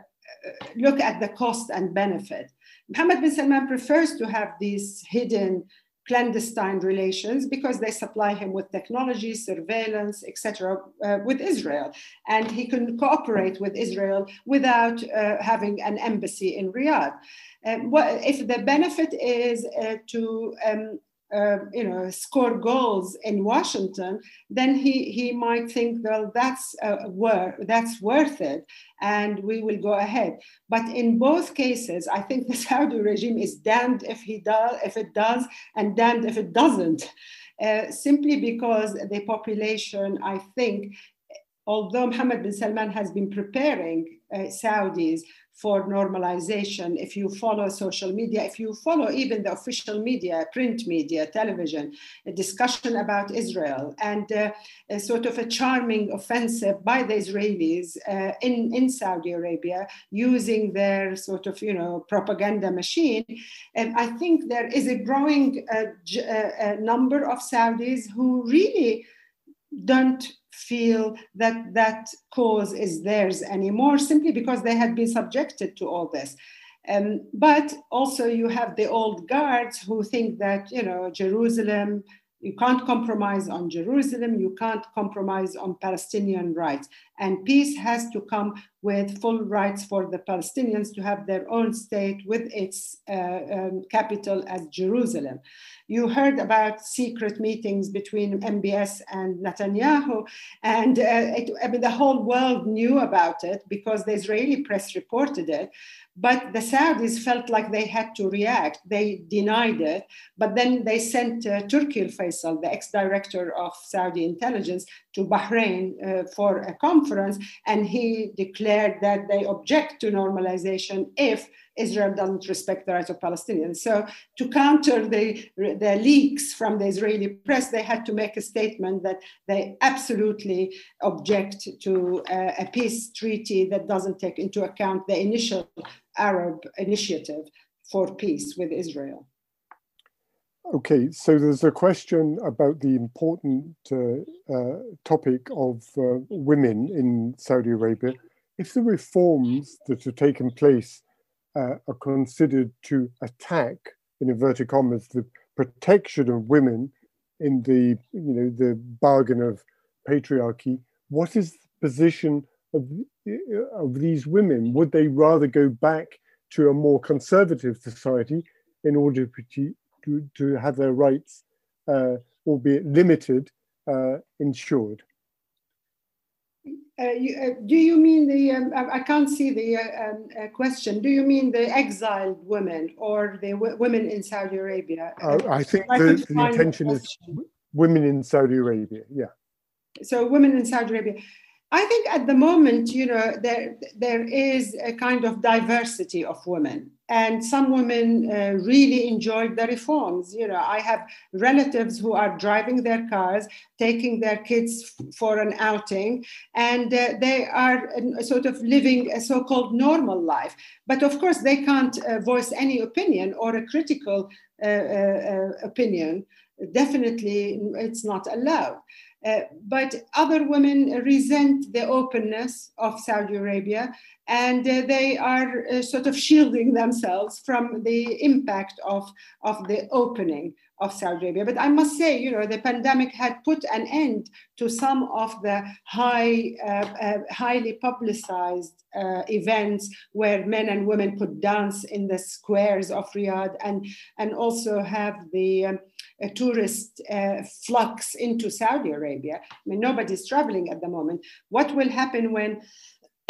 B: look at the cost and benefit. Mohammed bin Salman prefers to have these hidden clandestine relations because they supply him with technology, surveillance, etc., uh, with Israel. And he can cooperate with Israel without uh, having an embassy in Riyadh. Um, what, if the benefit is uh, to um, uh, you know, score goals in Washington, then he, he might think, well, that's uh, worth, that's worth it, and we will go ahead. But in both cases, I think the Saudi regime is damned if he does, if it does, and damned if it doesn't. Uh, simply because the population, I think, although Mohammed bin Salman has been preparing uh, Saudis for normalization, if you follow social media, if you follow even the official media, print media, television, a discussion about Israel, and uh, a sort of a charming offensive by the Israelis uh, in, in Saudi Arabia using their sort of, you know, propaganda machine. And I think there is a growing uh, uh number of Saudis who really don't feel that that cause is theirs anymore simply because they had been subjected to all this. Um, but also you have the old guards who think that, you know, Jerusalem, you can't compromise on Jerusalem, you can't compromise on Palestinian rights. And peace has to come with full rights for the Palestinians to have their own state with its uh, um, capital at Jerusalem. You heard about secret meetings between MBS and Netanyahu, and uh, it, I mean, the whole world knew about it because the Israeli press reported it. But the Saudis felt like they had to react. They denied it. But then they sent uh, Turki Faisal, the ex director of Saudi intelligence, to Bahrain uh, for a conference. And he declared that they object to normalization if Israel doesn't respect the rights of Palestinians. So to counter the, the leaks from the Israeli press, they had to make a statement that they absolutely object to uh, a peace treaty that doesn't take into account the initial Arab initiative for peace with Israel.
A: Okay, so there's a question about the important uh, uh, topic of uh, women in Saudi Arabia. If the reforms that have taken place uh, are considered to attack, in inverted commas, the protection of women in the you know the bargain of patriarchy, what is the position of, of these women? Would they rather go back to a more conservative society in order to, to, to have their rights, uh, albeit limited, uh, ensured?
B: Uh, you, uh, do you mean the, um, I can't see the uh, um, uh, question, do you mean the exiled women or the women in Saudi Arabia?
A: I think the, the intention the is women in Saudi Arabia, yeah.
B: So women in Saudi Arabia. I think at the moment, you know, there, there is a kind of diversity of women and some women uh, really enjoyed the reforms. You know i have relatives who are driving their cars taking their kids for an outing and uh, they are uh, sort of living a so-called normal life. But of course they can't uh, voice any opinion or a critical uh, uh, opinion. Definitely it's not allowed uh, but other women resent the openness of Saudi Arabia and uh, they are uh, sort of shielding themselves from the impact of, of the opening of Saudi Arabia. But I must say, you know, the pandemic had put an end to some of the high, uh, uh, highly publicized events where men and women could dance in the squares of Riyadh and, and also have the um, tourist uh, flux into Saudi Arabia. I mean, nobody's traveling at the moment. What will happen when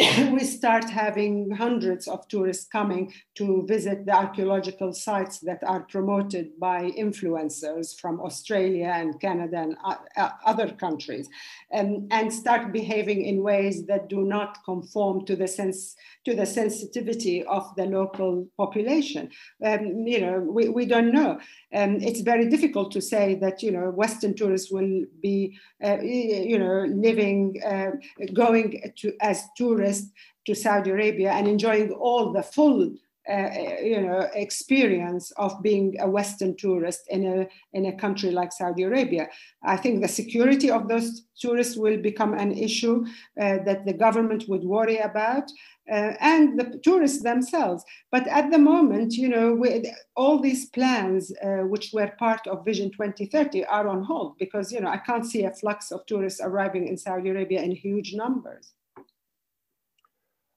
B: we start having hundreds of tourists coming to visit the archaeological sites that are promoted by influencers from Australia and Canada and uh, other countries, um, and start behaving in ways that do not conform to the sense to the sensitivity of the local population. Um, you know, we, we don't know. Um, it's very difficult to say that you know Western tourists will be uh, you know living uh, going to as tourists tourist to Saudi Arabia and enjoying all the full uh, you know experience of being a western tourist in a in a country like saudi arabia. I think the security of those tourists will become an issue uh, that the government would worry about uh, and the tourists themselves. But at the moment you know we, all these plans uh, which were part of vision 2030 are on hold because you know i can't see a flux of tourists arriving in saudi arabia in huge numbers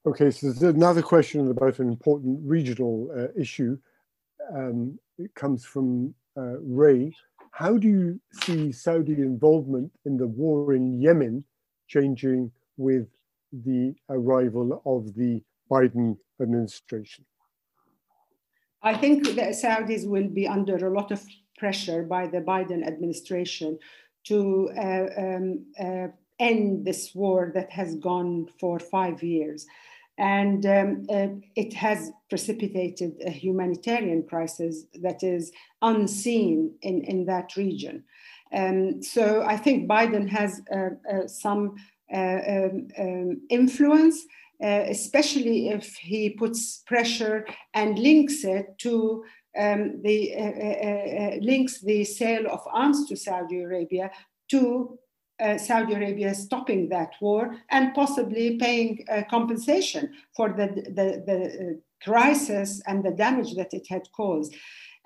A: Okay, so there's another question about an important regional uh, issue. Um, it comes from uh, Ray. How do you see Saudi involvement in the war in Yemen changing with the arrival of the Biden administration?
B: I think the Saudis will be under a lot of pressure by the Biden administration to uh, um, uh, end this war that has gone for five years and um, uh, it has precipitated a humanitarian crisis that is unseen in, in that region. Um, so I think Biden has uh, uh, some uh, um, um, influence, uh, especially if he puts pressure and links it to um, the uh, links the sale of arms to Saudi Arabia to uh, Saudi Arabia stopping that war and possibly paying uh, compensation for the, the, the uh, crisis and the damage that it had caused.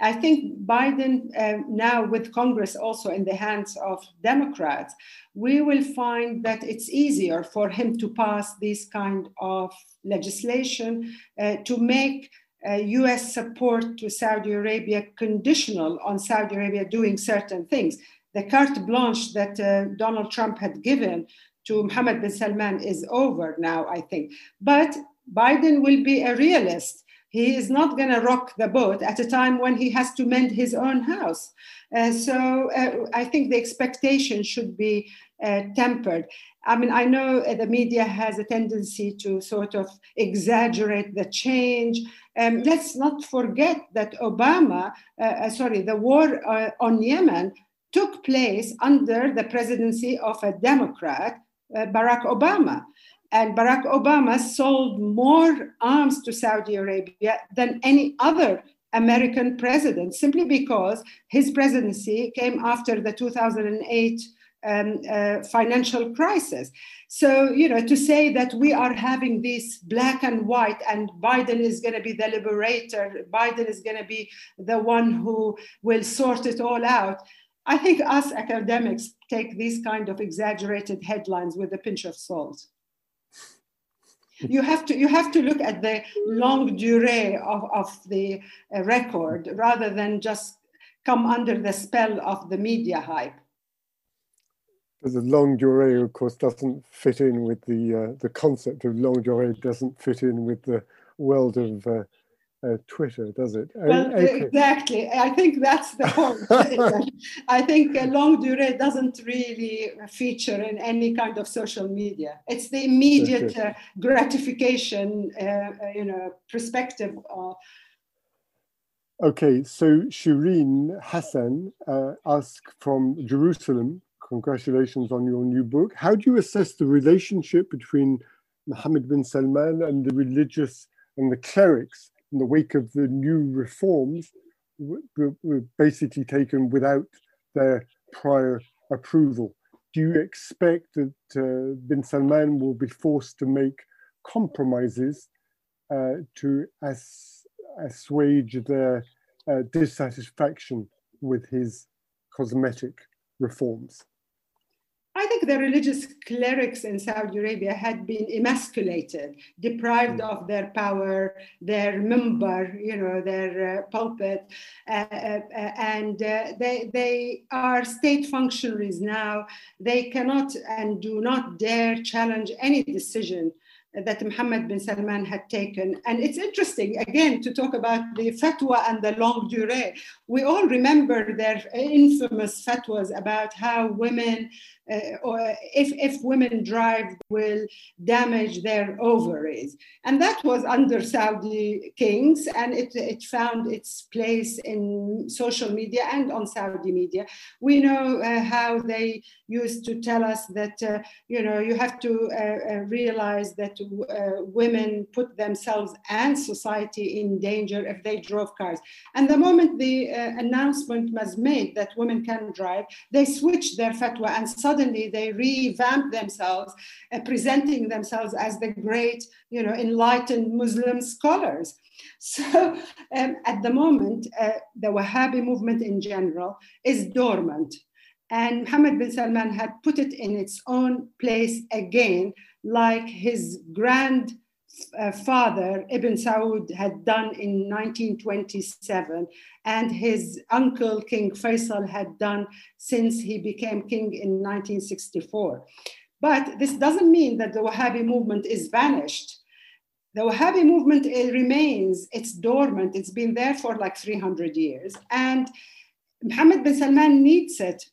B: I think Biden, uh, now with Congress also in the hands of Democrats, we will find that it's easier for him to pass this kind of legislation uh, to make uh, US support to Saudi Arabia conditional on Saudi Arabia doing certain things. The carte blanche that uh, Donald Trump had given to Mohammed bin Salman is over now, I think. But Biden will be a realist he is not going to rock the boat at a time when he has to mend his own house. Uh, so uh, I think the expectation should be uh, tempered. I mean, I know the media has a tendency to sort of exaggerate the change. Um, let's not forget that Obama, uh, uh, sorry, the war uh, on Yemen took place under the presidency of a Democrat, Barack Obama. And Barack Obama sold more arms to Saudi Arabia than any other American president, simply because his presidency came after the 2008 um, uh, financial crisis. So, you know, to say that we are having this black and white and Biden is going to be the liberator, Biden is going to be the one who will sort it all out. I think us academics take these kind of exaggerated headlines with a pinch of salt you have to you have to look at the longue durée of, of the uh, record rather than just come under the spell of the media hype.
A: But the longue durée, of course, doesn't fit in with the uh, the concept of longue durée. Doesn't fit in with the world of uh, uh, Twitter, does it?
B: Well, okay. exactly. I think that's the point. I think longue durée doesn't really feature in any kind of social media. It's the immediate uh, gratification, uh, uh, you know, perspective.
A: Okay, so Shireen Hassan uh, asked from Jerusalem, congratulations on your new book. How do you assess the relationship between Mohammed bin Salman and the religious and the clerics in the wake of the new reforms were basically taken without their prior approval. Do you expect that uh, bin Salman will be forced to make compromises uh, to as, assuage their uh, dissatisfaction with his cosmetic reforms?
B: I think the religious clerics in Saudi Arabia had been emasculated, deprived mm. of their power, their minbar, you know, their uh, pulpit, uh, uh, and uh, they, they are state functionaries now. They cannot and do not dare challenge any decision that Mohammed bin Salman had taken. And it's interesting, again, to talk about the fatwa and the longue durée. We all remember their infamous fatwas about how women, or if, if women drive, will damage their ovaries. And that was under Saudi kings, and it, it found its place in social media and on Saudi media. We know uh, how they used to tell us that, uh, you know, you have to uh, uh, realize that uh, women put themselves and society in danger if they drove cars. And the moment the uh, announcement was made that women can drive, they switched their fatwa and suddenly they revamped themselves, uh, presenting themselves as the great, you know, enlightened Muslim scholars. So um, at the moment, uh, the Wahhabi movement in general is dormant. And Mohammed bin Salman had put it in its own place again like his grandfather uh, Ibn Saud had done in 1927 and his uncle King Faisal had done since he became king in 1964. But this doesn't mean that the Wahhabi movement is vanished. The Wahhabi movement remains, it's dormant, it's been there for like 300 years. And Mohammed bin Salman needs it,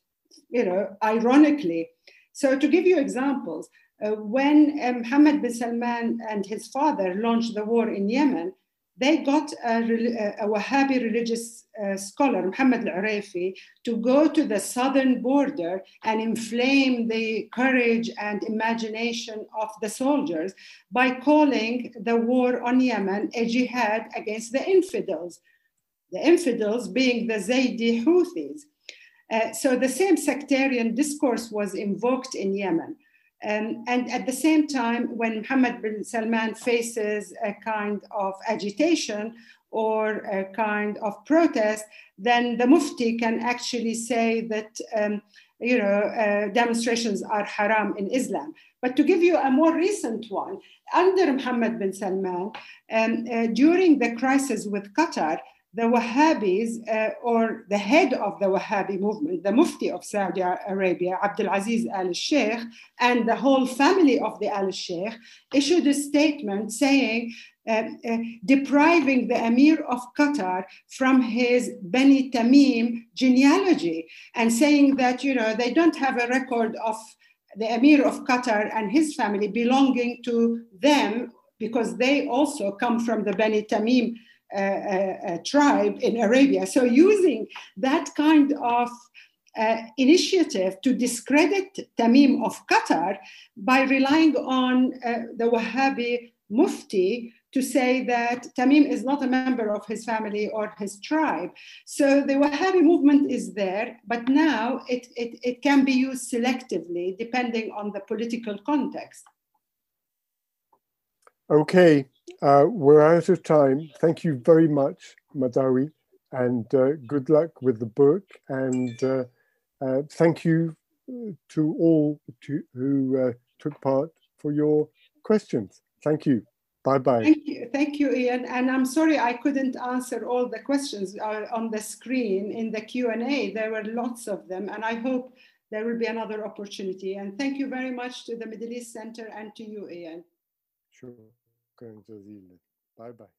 B: you know, ironically. So to give you examples, uh, when uh, Mohammed bin Salman and his father launched the war in Yemen, they got a, a Wahhabi religious uh, scholar, Muhammad al-Uraifi, to go to the southern border and inflame the courage and imagination of the soldiers by calling the war on Yemen a jihad against the infidels. The infidels being the Zaydi Houthis. Uh, so the same sectarian discourse was invoked in Yemen. Um, and at the same time, when Mohammed bin Salman faces a kind of agitation or a kind of protest, then the Mufti can actually say that um, you know uh, demonstrations are haram in Islam. But to give you a more recent one, under Mohammed bin Salman, um, uh, during the crisis with Qatar, the Wahhabis, uh, or the head of the Wahhabi movement, the Mufti of Saudi Arabia, Abdulaziz al Sheikh, and the whole family of the al Sheikh, issued a statement saying, uh, uh, depriving the Emir of Qatar from his Bani Tamim genealogy and saying that, you know, they don't have a record of the Emir of Qatar and his family belonging to them because they also come from the Bani Tamim uh, tribe in Arabia. So using that kind of uh, initiative to discredit Tamim of Qatar by relying on uh, the Wahhabi Mufti to say that Tamim is not a member of his family or his tribe. So the Wahhabi movement is there, but now it, it, it can be used selectively depending on the political context.
A: Okay, uh, we're out of time. Thank you very much, Madawi, and uh, good luck with the book. And uh, uh thank you uh, to all to, who uh, took part for your questions. Thank you. Bye bye.
B: Thank you, thank you, Ian. And I'm sorry I couldn't answer all the questions on the screen in the Q and A. There were lots of them, and I hope there will be another opportunity. And thank you very much to the Middle East Center and to you, Ian.
A: Sure. Bye bye.